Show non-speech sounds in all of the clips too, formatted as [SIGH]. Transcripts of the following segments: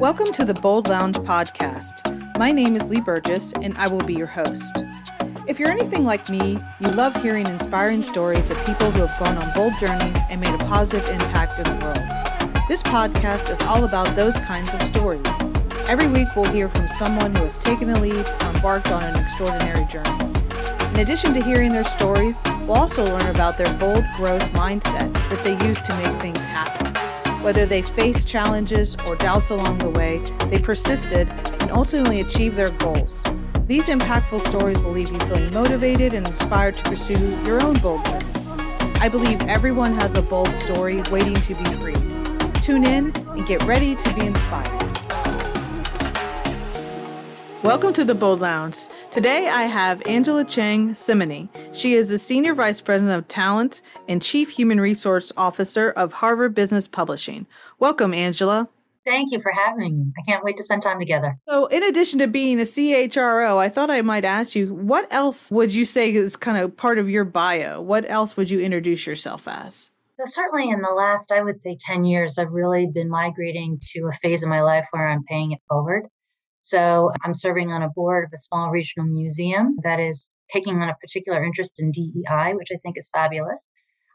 Welcome to the Bold Lounge podcast. My name is Lee Burgess, and I will be your host. If you're anything like me, you love hearing inspiring stories of people who have gone on bold journeys and made a positive impact in the world. This podcast is all about those kinds of stories. Every week, we'll hear from someone who has taken the lead or embarked on an extraordinary journey. In addition to hearing their stories, we'll also learn about their bold growth mindset that they use to make things happen. Whether they faced challenges or doubts along the way, they persisted and ultimately achieved their goals. These impactful stories will leave you feeling motivated and inspired to pursue your own bold journey. I believe everyone has a bold story waiting to be free. Tune in and get ready to be inspired. Welcome to the Bold Lounge. Today I have Angela Cheng-Cimini. She is the Senior Vice President of Talent and Chief Human Resource Officer of Harvard Business Publishing. Welcome, Angela. Thank you for having me. I can't wait to spend time together. So, in addition to being a CHRO, I thought I might ask you what else would you say is kind of part of your bio? What else would you introduce yourself as? So, certainly in the last, I would say, 10 years, I've really been migrating to a phase of my life where I'm paying it forward. So I'm serving on a board of a small regional museum that is taking on a particular interest in DEI, which I think is fabulous.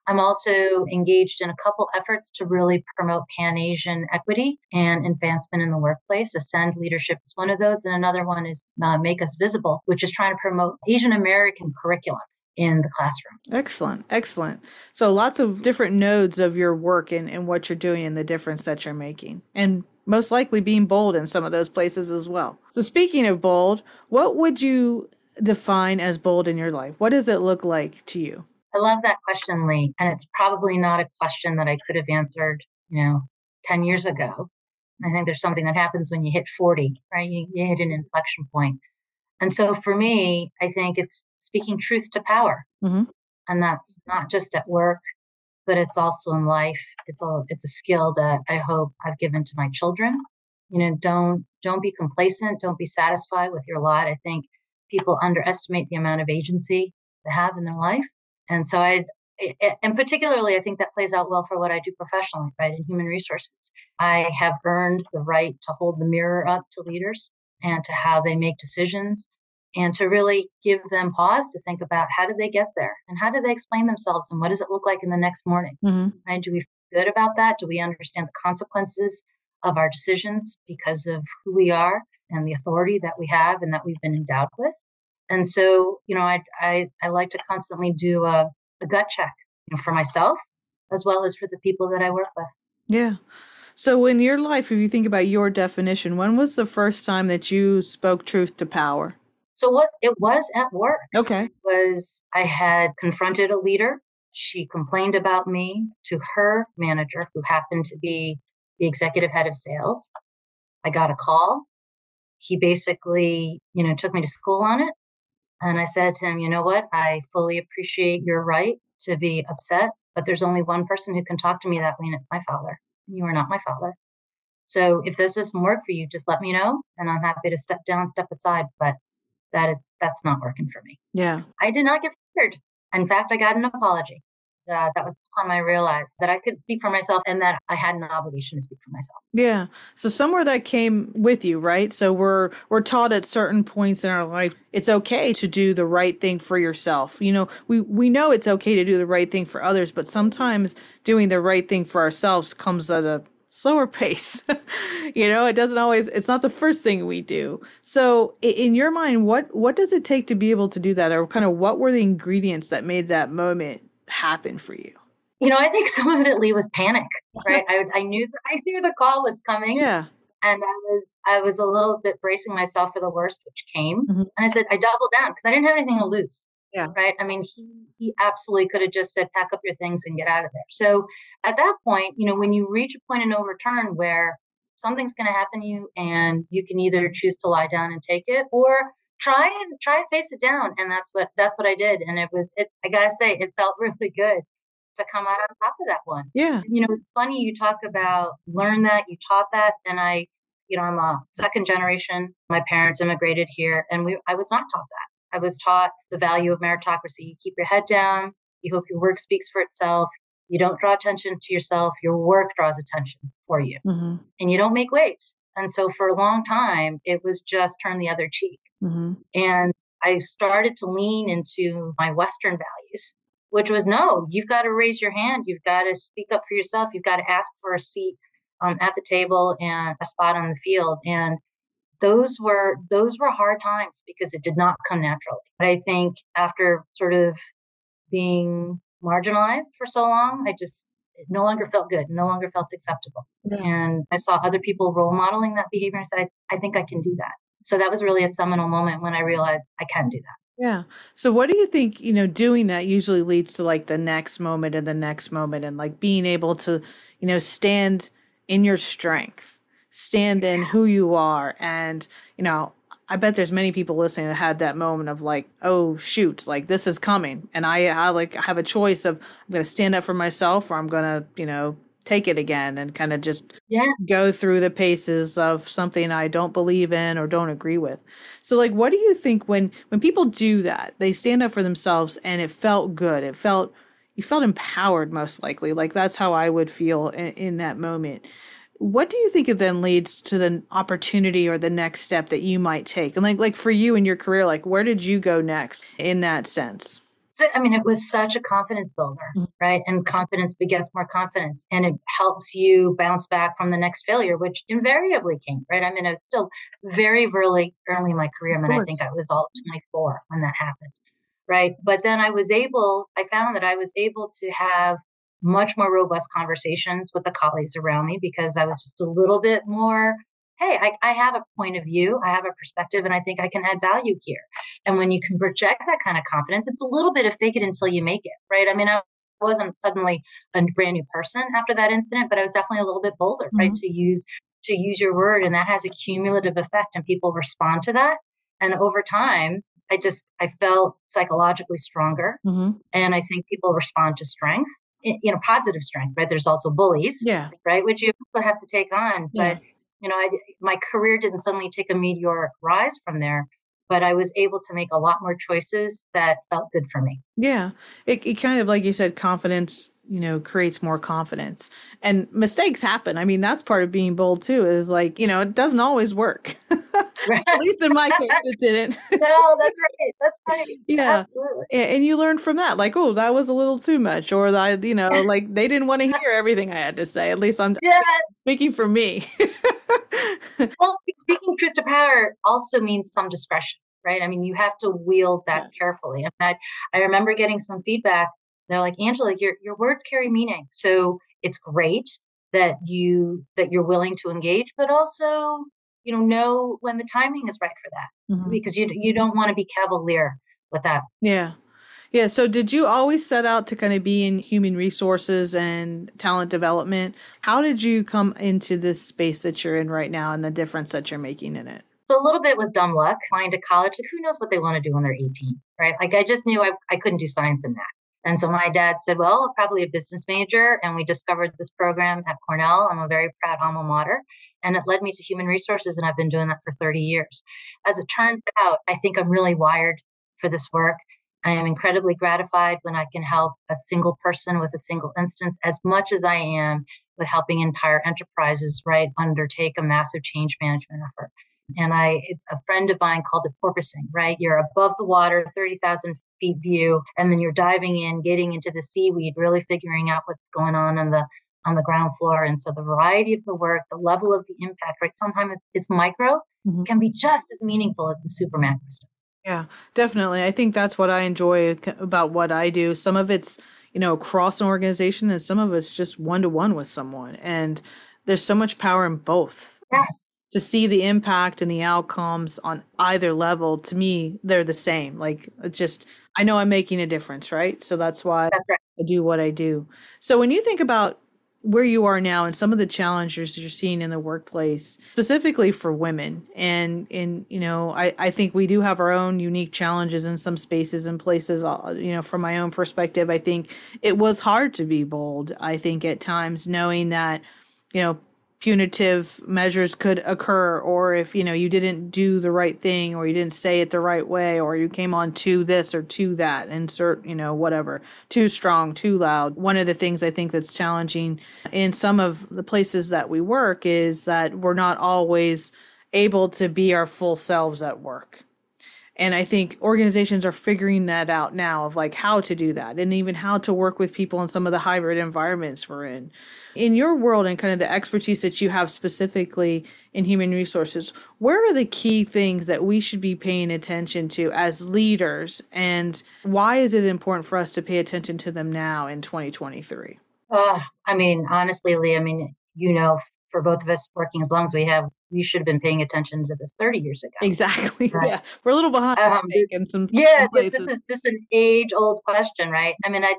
I'm also engaged in a couple efforts to really promote Pan Asian equity and advancement in the workplace. Ascend Leadership is one of those, and another one is uh, Make Us Visible, which is trying to promote Asian American curriculum in the classroom. Excellent, excellent. So lots of different nodes of your work and, and what you're doing and the difference that you're making. And most likely being bold in some of those places as well. So, speaking of bold, what would you define as bold in your life? What does it look like to you? I love that question, Lee. And it's probably not a question that I could have answered, you know, 10 years ago. I think there's something that happens when you hit 40, right? You, you hit an inflection point. And so for me, I think it's speaking truth to power. Mm-hmm. And that's not just at work, but it's also in life. It's a it's a skill that I hope I've given to my children. You know, don't don't be complacent. Don't be satisfied with your lot. I think people underestimate the amount of agency they have in their life, and so I. And particularly, I think that plays out well for what I do professionally, right? In human resources, I have earned the right to hold the mirror up to leaders and to how they make decisions and to really give them pause to think about how did they get there and how do they explain themselves and what does it look like in the next morning mm-hmm. right? Do we feel good about that? Do we understand the consequences of our decisions because of who we are and the authority that we have and that we've been endowed with? And so you know i i, I like to constantly do a, a gut check you know for myself as well as for the people that i work with. Yeah. So in your life if you think about your definition when was the first time that you spoke truth to power so what it was at work. Okay. Was I had confronted a leader. She complained about me to her manager, who happened to be the executive head of sales. I got a call. He basically, you know, took me to school on it. And I said to him, you know what? I fully appreciate your right to be upset, but there's only one person who can talk to me that way, and it's my father. You are not my father. So if this doesn't work for you, just let me know, and I'm happy to step down, step aside. But that is that's not working for me. Yeah. I did not get fired. In fact, I got an apology. Uh, that was the time I realized that I could speak for myself and that I had an obligation to speak for myself. Yeah. So somewhere that came with you, right? So we're we're taught at certain points in our life it's okay to do the right thing for yourself. You know, we we know it's okay to do the right thing for others, but sometimes doing the right thing for ourselves comes at a slower [LAUGHS] pace. you know, it doesn't always it's not the first thing we do. So in your mind, what what does it take to be able to do that or kind of what were the ingredients that made that moment happen for you? You know, I think [LAUGHS] some of it Lee was panic, right? I I knew I knew the call was coming. Yeah. And I was I was a little bit bracing myself for the worst, which came. Mm-hmm. And I said I doubled down because I didn't have anything to lose. Yeah. Right. I mean, he he absolutely could have just said, pack up your things and get out of there. So at that point, you know, when you reach a point of no return where something's going to happen to you and you can either mm-hmm. choose to lie down and take it or try and try and face it down. And that's what that's what I did. And it was it I gotta say, it felt [LAUGHS] really good to come out on top of that one. Yeah. You know, it's funny you talk about learn that, you taught that, and I you know, I'm a second generation. My parents immigrated here and we I was not taught that. I was taught the value of meritocracy. You keep your head down, you hope your work speaks for itself. You don't draw attention to yourself, your work draws attention for you. Mm-hmm. And you don't make waves. And so for a long time, it was just turn the other cheek. Mm-hmm. And I started to lean into my Western values, which was no, you've got to raise your hand. You've got to speak up for yourself. You've got to ask for a seat um, at the table and a spot on the field. And those were those were hard times because it did not come naturally. But I think after sort of being marginalized for so long, I just it no longer felt good, no longer felt acceptable. Yeah. And I saw other people role modeling that behavior and said, I, I think I can do that. So that was really a seminal moment when I realized I can do that. Yeah. So what do you think, you know, doing that usually leads to like the next moment and the next moment and like being able to, you know, stand in your strength, stand in who you are and, you know, I bet there's many people listening that had that moment of like, oh shoot, like this is coming, and I, I like have a choice of I'm going to stand up for myself or I'm going to, you know, take it again and kind of just yeah. go through the paces of something I don't believe in or don't agree with. So like what do you think when when people do that, they stand up for themselves and it felt good. It felt you felt empowered most likely. Like that's how I would feel in, in that moment. What do you think it then leads to the opportunity or the next step that you might take? And like like for you in your career, like where did you go next in that sense? So, I mean, it was such a confidence builder, mm-hmm. right? And confidence begets more confidence, and it helps you bounce back from the next failure, which invariably came, right? I mean, I was still very early, early in my career. I mean, I think I was all 24 when that happened, right? But then I was able, I found that I was able to have much more robust conversations with the colleagues around me because I was just a little bit more hey, I, I have a point of view, I have a perspective, and I think I can add value here. And when you can project that kind of confidence, it's a little bit of fake it until you make it, right? I mean, I wasn't suddenly a brand new person after that incident, but I was definitely a little bit bolder, mm-hmm. right? To use to use your word, and that has a cumulative effect, and people respond to that. And over time, I just I felt psychologically stronger, mm-hmm. and I think people respond to strength, you know, positive strength, right? There's also bullies, yeah, right, which you also have to take on, yeah. but you know, I, my career didn't suddenly take a meteoric rise from there, but I was able to make a lot more choices that felt good for me. Yeah. It, it kind of, like you said, confidence, you know, creates more confidence. And mistakes happen. I mean, that's part of being bold too, is like, you know, it doesn't always work. [LAUGHS] At least in my case, it didn't. [LAUGHS] no, that's right. That's right. Yeah. Absolutely. And you learn from that, like, oh, that was a little too much, or that, you know, [LAUGHS] like they didn't want to hear everything I had to say. At least I'm yeah. speaking for me. well, speaking truth to power also means some discretion, right? I mean, you have to wield that carefully. And I, I remember getting some feedback. They're like, Angela, your your words carry meaning. So it's great that you that you're willing to engage, but also you know know when the timing is right for that mm-hmm. because you you don't want to be cavalier with that. Yeah. Yeah. So, did you always set out to kind of be in human resources and talent development? How did you come into this space that you're in right now and the difference that you're making in it? So, a little bit was dumb luck. Applying to college, who knows what they want to do when they're 18, right? Like, I just knew I, I couldn't do science and math. And so my dad said, Well, probably a business major. And we discovered this program at Cornell. I'm a very proud alma mater. And it led me to human resources. And I've been doing that for 30 years. As it turns out, I think I'm really wired for this work. I am incredibly gratified when I can help a single person with a single instance as much as I am with helping entire enterprises, right, undertake a massive change management effort. And I, a friend of mine called it porpoising, right? You're above the water, 30,000 feet view, and then you're diving in, getting into the seaweed, really figuring out what's going on on the on the ground floor. And so the variety of the work, the level of the impact, right? Sometimes it's it's micro, mm-hmm. can be just as meaningful as the super macro stuff. Yeah, definitely. I think that's what I enjoy about what I do. Some of it's, you know, across an organization and some of it's just one to one with someone. And there's so much power in both. Yes. To see the impact and the outcomes on either level, to me, they're the same. Like, just, I know I'm making a difference, right? So that's why that's right. I do what I do. So when you think about where you are now and some of the challenges you're seeing in the workplace specifically for women and in you know I, I think we do have our own unique challenges in some spaces and places uh, you know from my own perspective i think it was hard to be bold i think at times knowing that you know punitive measures could occur or if you know you didn't do the right thing or you didn't say it the right way or you came on to this or to that insert you know whatever. Too strong too loud. One of the things i think that's challenging in some of the places that we work is that we're not always able to be our full selves at work and I think organizations are figuring that out now of like how to do that and even how to work with people in some of the hybrid environments we're in. In your world and kind of the expertise that you have specifically in human resources, where are the key things that we should be paying attention to as leaders and why is it important for us to pay attention to them now in 2023? Uh, I mean, honestly, Lee, I mean, you know, for both of us working as long as we have, we should have been paying attention to this 30 years ago. Exactly. [LAUGHS] Right? Yeah. We're a little behind um, in some Yeah, places. this is just an age old question, right? I mean, I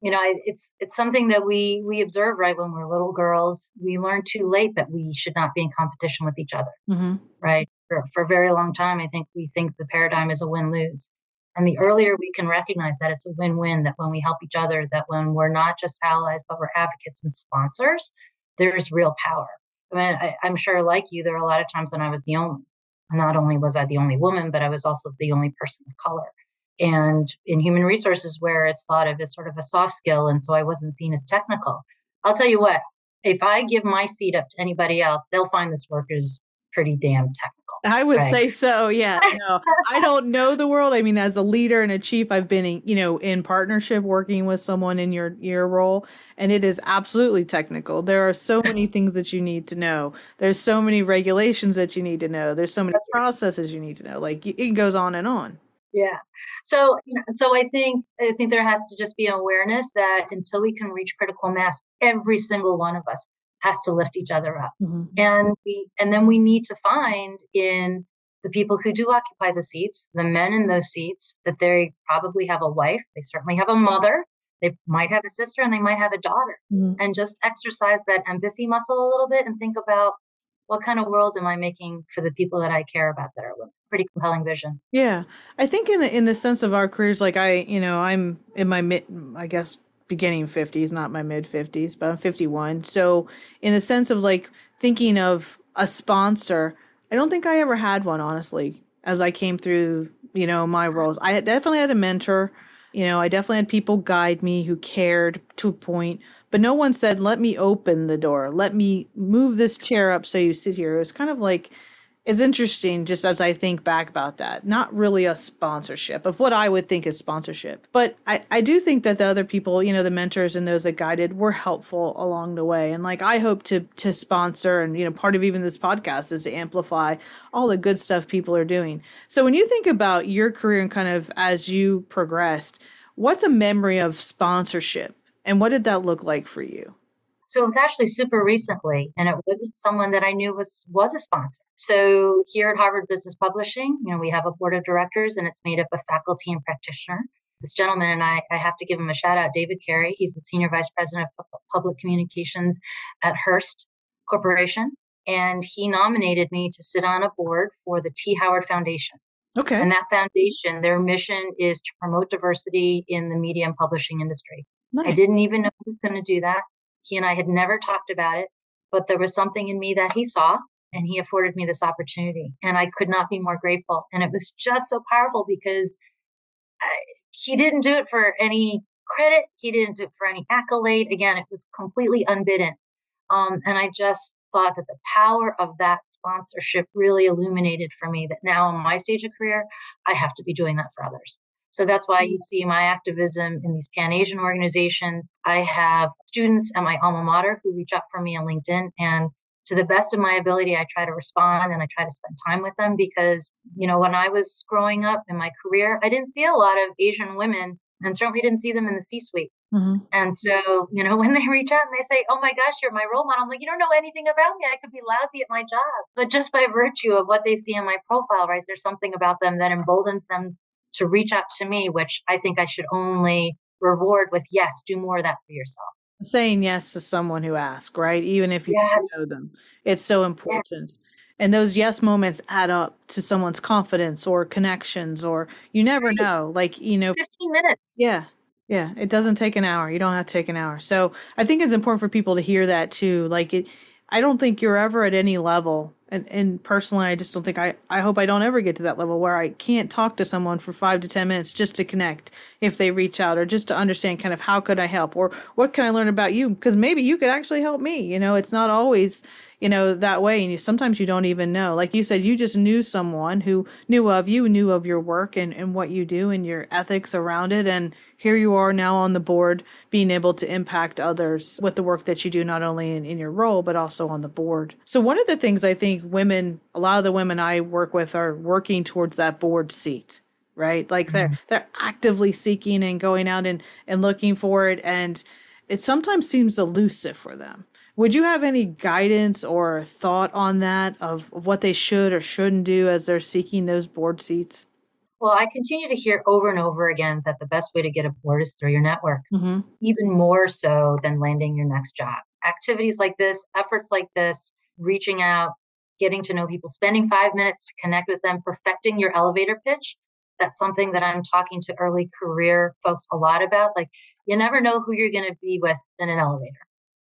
you know, I, it's it's something that we we observe right when we're little girls. We learn too late that we should not be in competition with each other, mm-hmm. right? For, for a very long time, I think we think the paradigm is a win lose, and the earlier we can recognize that it's a win win, that when we help each other, that when we're not just allies but we're advocates and sponsors, there's real power. I mean, I, I'm sure, like you, there are a lot of times when I was the only. Not only was I the only woman, but I was also the only person of color. And in human resources, where it's thought of as sort of a soft skill, and so I wasn't seen as technical. I'll tell you what, if I give my seat up to anybody else, they'll find this work is pretty damn technical. I would right? say so. Yeah. No, [LAUGHS] I don't know the world. I mean, as a leader and a chief, I've been, in, you know, in partnership working with someone in your your role, and it is absolutely technical. There are so many [LAUGHS] things that you need to know. There's so many regulations that you need to know. There's so many That's processes right. you need to know. Like it goes on and on. Yeah. So, you know, so I think I think there has to just be awareness that until we can reach critical mass, every single one of us has to lift each other up. Mm-hmm. And we and then we need to find in the people who do occupy the seats, the men in those seats, that they probably have a wife, they certainly have a mother, they might have a sister, and they might have a daughter. Mm-hmm. And just exercise that empathy muscle a little bit and think about what kind of world am I making for the people that I care about that are women? Pretty compelling vision. Yeah, I think in the in the sense of our careers, like I, you know, I'm in my mid, I guess beginning 50s, not my mid 50s, but I'm 51. So, in the sense of like thinking of a sponsor, I don't think I ever had one, honestly, as I came through, you know, my roles. I definitely had a mentor. You know, I definitely had people guide me who cared to a point, but no one said, let me open the door. Let me move this chair up so you sit here. It was kind of like, is interesting just as I think back about that. Not really a sponsorship of what I would think is sponsorship. But I, I do think that the other people, you know, the mentors and those that guided were helpful along the way. And like I hope to to sponsor and you know, part of even this podcast is to amplify all the good stuff people are doing. So when you think about your career and kind of as you progressed, what's a memory of sponsorship and what did that look like for you? So it was actually super recently, and it wasn't someone that I knew was was a sponsor. So here at Harvard Business Publishing, you know, we have a board of directors, and it's made up of faculty and practitioner. This gentleman and I, I have to give him a shout out, David Carey. He's the senior vice president of public communications at Hearst Corporation, and he nominated me to sit on a board for the T. Howard Foundation. Okay. And that foundation, their mission is to promote diversity in the media and publishing industry. Nice. I didn't even know who was going to do that. He and I had never talked about it, but there was something in me that he saw and he afforded me this opportunity. And I could not be more grateful. And it was just so powerful because I, he didn't do it for any credit, he didn't do it for any accolade. Again, it was completely unbidden. Um, and I just thought that the power of that sponsorship really illuminated for me that now in my stage of career, I have to be doing that for others. So that's why you mm. see my activism in these Pan Asian organizations. I have students at my alma mater who reach out for me on LinkedIn and to the best of my ability, I try to respond and I try to spend time with them because, you know, when I was growing up in my career, I didn't see a lot of Asian women and certainly didn't see them in the C suite. Mm-hmm. And so, you know, [LAUGHS] when they reach out and they say, Oh my gosh, you're my role model, I'm like, You don't know anything about me. I could be lousy at my job. But just by virtue of what they see in my profile, right, there's something about them that emboldens them to reach out to me, which I think I should only reward with yes, do more of that for yourself. Saying yes to someone who asks, right? Even if you yes. don't know them. It's so important. Yes. And those yes moments add up to someone's confidence or connections, or you never know. Like, you know, 15 minutes. Yeah. Yeah. It doesn't take an hour. You don't have to take an hour. So I think it's important for people to hear that too. Like, it, I don't think you're ever at any level and and personally i just don't think i i hope i don't ever get to that level where i can't talk to someone for five to ten minutes just to connect if they reach out or just to understand kind of how could i help or what can i learn about you? Because maybe you could actually help me you know? It's not always you know that way and you sometimes you don't even know. Like you said you just knew someone who knew of you knew of your work and, and what you do and your ethics around it and here you are now on the board being able to impact others with the work that you do not only in, in your role but also on the board. So one of the things i think women a lot of the women i work with are working towards that board seat right? Like they're mm-hmm. they're actively seeking and going out and and looking for it and it sometimes seems elusive for them would you have any guidance or thought on that of, what they should or shouldn't do as they're seeking those board seats? Well, I continue to hear over and over again that the best way to get a board is through your network, mm-hmm. even more so than landing your next job. Activities like this, efforts like this, reaching out, getting to know people, spending five minutes to connect with them, perfecting your elevator pitch. That's something that I'm talking to early career folks a lot about. Like, you never know who you're going to be with in an elevator.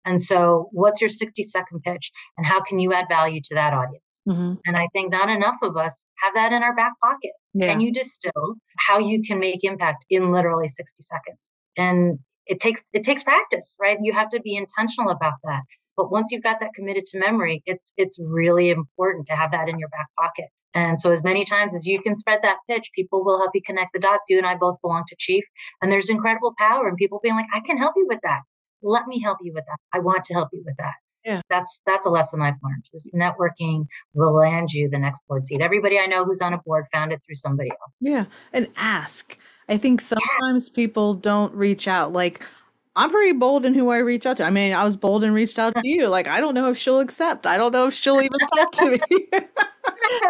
And so, what's your 60 second pitch and how can you add value to that audience? Mm-hmm. And I think not enough of us have that in our back pocket. Yeah. Can you distill how you can make impact in literally 60 seconds? And it takes it takes practice, right? You have to be intentional about that. But once you've got that committed to memory, it's it's really important to have that in your back pocket. And so, as many times as you can spread that pitch, people will help you connect the dots. You and I both belong to Chief, and there's incredible power in people being like, I can help you with that let me help you with that. I want to help you with that. Yeah. That's that's a lesson I've learned. This mm. networking will land you the next board seat. Everybody I know who's on a board found it through somebody else. Yeah. And ask. I think sometimes yeah. people don't reach out. Like I'm pretty bold in who I reach out to. I mean, I was bold and reached out to [LAUGHS] you. Like, I don't know if she'll accept. I don't know if she'll even talk to me. [LAUGHS]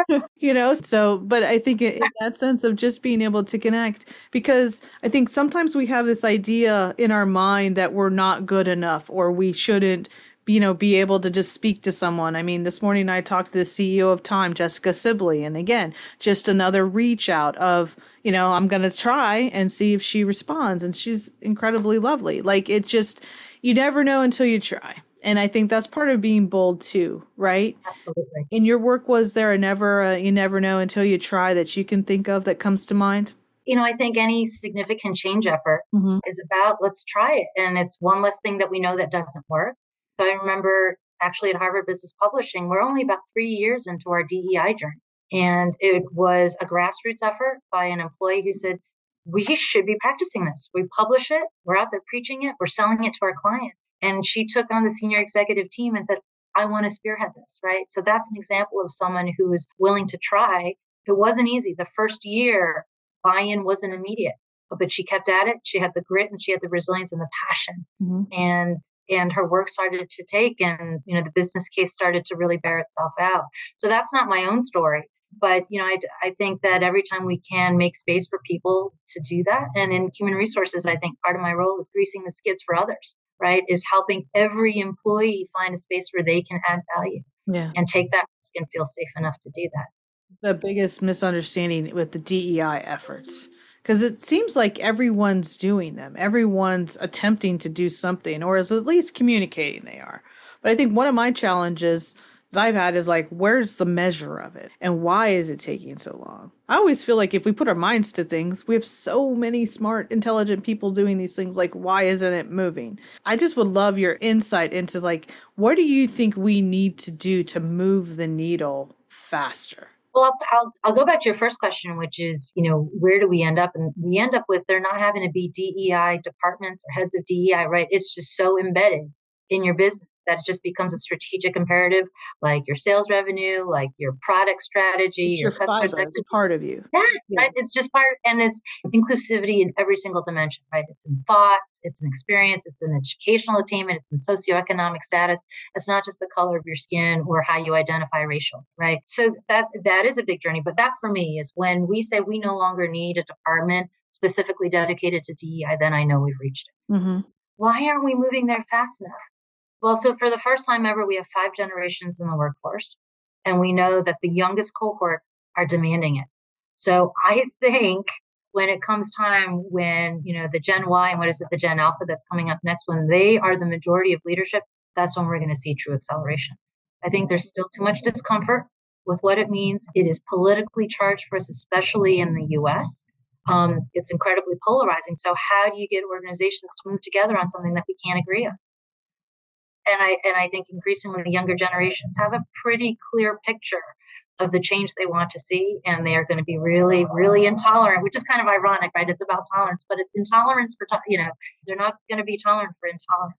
[LAUGHS] you know, so, but I think in that sense of just being able to connect, because I think sometimes we have this idea in our mind that we're not good enough or we shouldn't you know, be able to just speak to someone. I mean, this morning I talked to the CEO of Time, Jessica Sibley, and again, just another reach out of, you know, I'm going to try and see if she responds. And she's incredibly lovely. Like, it's just, you never know until you try. And I think that's part of being bold too, right? Absolutely. In your work, was there a never, uh, you never know until you try that you can think of that comes to mind? you know, I think any significant change effort mm-hmm. is about let's try it. And it's one less thing that we know that doesn't work. So I remember actually at Harvard Business Publishing, we're only about three years into our DEI journey. And it was a grassroots effort by an employee who said, we should be practicing this. We publish it, we're out there preaching it, we're selling it to our clients. And she took on the senior executive team and said, I want to spearhead this, right? So that's an example of someone who was willing to try. It wasn't easy. The first year, buy in wasn't immediate, but she kept at it. She had the grit and she had the resilience and the passion. Mm-hmm. And and her work started to take and you know the business case started to really bear itself out so that's not my own story but you know I, I think that every time we can make space for people to do that and in human resources i think part of my role is greasing the skids for others right is helping every employee find a space where they can add value yeah. and take that risk and feel safe enough to do that the biggest misunderstanding with the dei efforts because it seems like everyone's doing them. Everyone's attempting to do something, or is at least communicating they are. But I think one of my challenges that I've had is like, where's the measure of it? And why is it taking so long? I always feel like if we put our minds to things, we have so many smart, intelligent people doing these things. Like, why isn't it moving? I just would love your insight into like, what do you think we need to do to move the needle faster? Well, I'll, I'll, go back to your first question, which is, you know, where do we end up? And we end up with there not having to be DEI departments or heads of DEI, right? It's just so embedded in your business that it just becomes a strategic imperative, like your sales revenue, like your product strategy, it's your, your customer fiber. It's part of you. Yeah, yeah, right. It's just part, and it's inclusivity in every single dimension, right? It's in thoughts, it's an experience, it's an educational attainment, it's in socioeconomic status. It's not just the color of your skin or how you identify racial, right? So that that is a big journey. But that for me is when we say we no longer need a department specifically dedicated to DEI, then I know we've reached it. Mm-hmm. Why aren't we moving there fast enough? Well, so for the first time ever, we have five generations in the workforce, and we know that the youngest cohorts are demanding it. So I think when it comes time when, you know, the Gen Y and what is it, the Gen Alpha that's coming up next, when they are the majority of leadership, that's when we're going to see true acceleration. I think there's still too much discomfort with what it means. It is politically charged for us, especially in the US. Um, it's incredibly polarizing. So, how do you get organizations to move together on something that we can't agree on? And I and I think increasingly the younger generations have a pretty clear picture of the change they want to see, and they are going to be really, really intolerant, which is kind of ironic, right? It's about tolerance, but it's intolerance for you know they're not going to be tolerant for intolerance.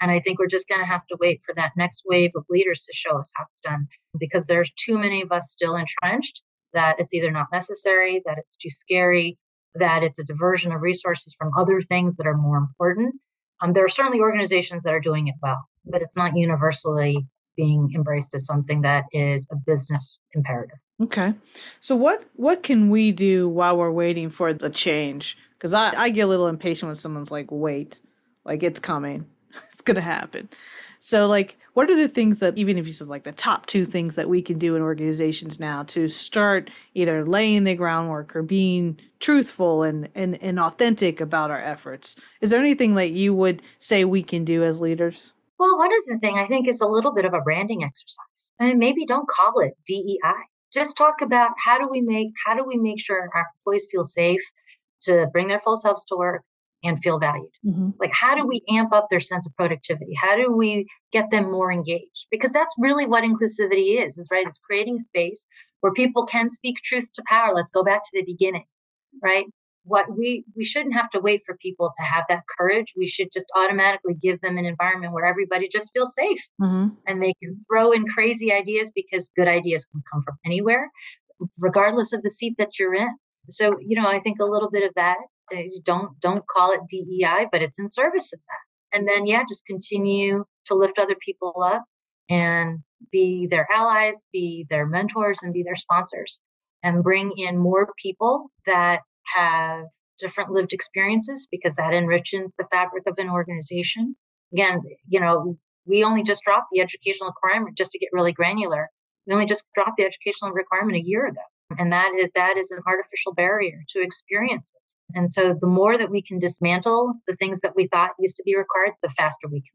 And I think we're just going to have to wait for that next wave of leaders to show us how it's done because there's too many of us still entrenched that it's either not necessary, that it's too scary, that it's a diversion of resources from other things that are more important. Um, there are certainly organizations that are doing it well, but it's not universally being embraced as something that is a business imperative. Okay. So what what can we do while we're waiting for the change? Because I, I get a little impatient when someone's like, wait, like it's coming. [LAUGHS] it's gonna happen. So, like, what are the things that, even if you said like the top two things that we can do in organizations now to start either laying the groundwork or being truthful and, and, and authentic about our efforts? Is there anything that you would say we can do as leaders? Well, one other thing I think is a little bit of a branding exercise. I mean, maybe don't call it DEI. Just talk about how do we make how do we make sure our employees feel safe to bring their full selves to work, and feel valued. Mm-hmm. Like, how do we amp up their sense of productivity? How do we get them more engaged? Because that's really what inclusivity is, is right? It's creating space where people can speak truth to power. Let's go back to the beginning, right? What we we shouldn't have to wait for people to have that courage. We should just automatically give them an environment where everybody just feels safe mm-hmm. and they can throw in crazy ideas because good ideas can come from anywhere, regardless of the seat that you're in. So, you know, I think a little bit of that don't don't call it DEI, but it's in service of that. And then yeah, just continue to lift other people up and be their allies, be their mentors, and be their sponsors, and bring in more people that have different lived experiences because that enriches the fabric of an organization. Again, you know, we only just dropped the educational requirement just to get really granular. We only just dropped the educational requirement a year ago and that is that is an artificial barrier to experiences and so the more that we can dismantle the things that we thought used to be required the faster we can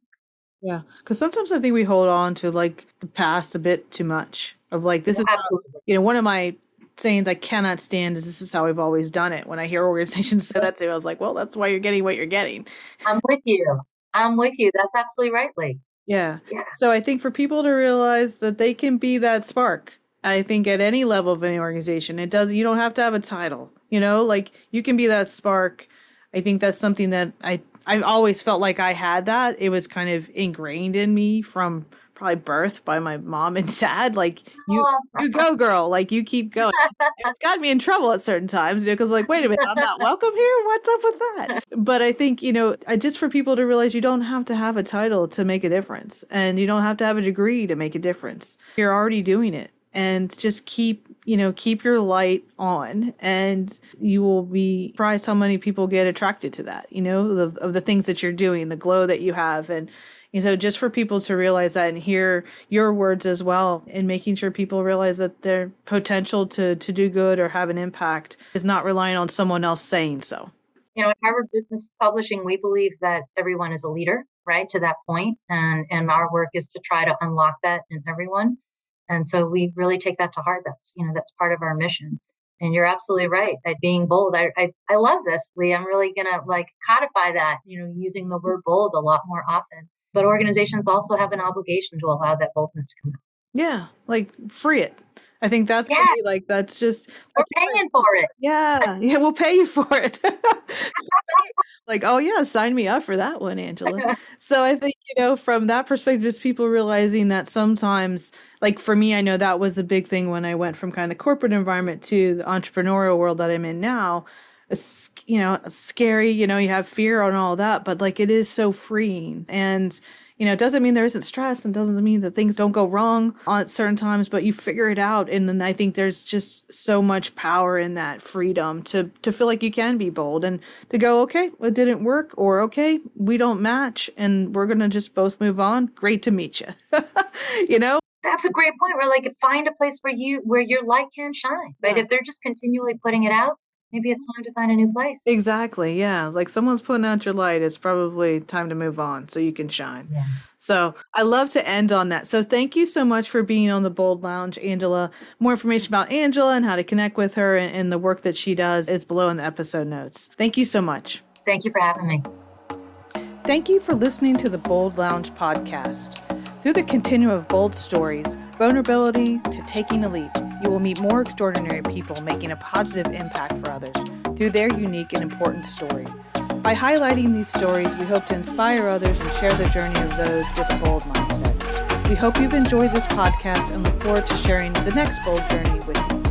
yeah because sometimes i think we hold on to like the past a bit too much of like this yeah, is absolutely you know one of my sayings i cannot stand is this is how we've always done it when i hear organizations [LAUGHS] say that to me i was like well that's why you're getting what you're getting i'm with you i'm with you that's absolutely rightly yeah. yeah. So I think for people to realize that they can be that spark I think at any level of any organization, it does. You don't have to have a title. You know, like you can be that spark. I think that's something that I I've always felt like I had that. It was kind of ingrained in me from probably birth by my mom and dad. Like you, you go, girl. Like you keep going. [LAUGHS] it's got me in trouble at certain times because, like, wait a minute, I'm not [LAUGHS] welcome here. What's up with that? But I think you know, just for people to realize you don't have to have a title to make a difference, and you don't have to have a degree to make a difference. You're already doing it and just keep you know keep your light on and you will be surprised how many people get attracted to that you know of, of the things that you're doing the glow that you have and you know just for people to realize that and hear your words as well and making sure people realize that their potential to to do good or have an impact is not relying on someone else saying so you know at harvard business publishing we believe that everyone is a leader right to that point and and our work is to try to unlock that in everyone and so we really take that to heart. That's, you know, that's part of our mission. And you're absolutely right at being bold. I, I, I love this, Lee. I'm really to like codify that, you know, using the word bold a lot more often. But organizations also have an obligation to allow that boldness to come out. Yeah, like free it. I think that's yeah. like that's just that's we're paying for it. Yeah, yeah, we'll pay you for it. [LAUGHS] like, oh yeah, sign me up for that one, Angela. [LAUGHS] so I think you know from that perspective, just people realizing that sometimes, like for me, I know that was the big thing when I went from kind of corporate environment to the entrepreneurial world that I'm in now. You know, scary. You know, you have fear and all that, but like it is so freeing and you know, it doesn't mean there isn't stress and doesn't mean that things don't go wrong at certain times, but you figure it out. And then I think there's just so much power in that freedom to to feel like you can be bold and to go, okay, it didn't work, or okay, we don't match, and we're gonna just both move on. Great to meet you. [LAUGHS] you know? That's a great point. Where like find a place where you where your light can shine, right? Yeah. If they're just continually putting it out, maybe it's time to find a new place. Exactly. Yeah. Like someone's putting out your light. It's probably time to move on so you can shine. Yeah. So I love to end on that. So thank you so much for being on the Bold Lounge, Angela. More information about Angela and how to connect with her and, and the work that she does is below in the episode notes. Thank you so much. Thank you for having me. Thank you for listening to the Bold Lounge podcast. Through the continuum of bold stories, vulnerability to taking a leap, you will meet more extraordinary people making a positive impact for others through their unique and important story. By highlighting these stories, we hope to inspire others and share the journey of those with a bold mindset. We hope you've enjoyed this podcast and look forward to sharing the next bold journey with you.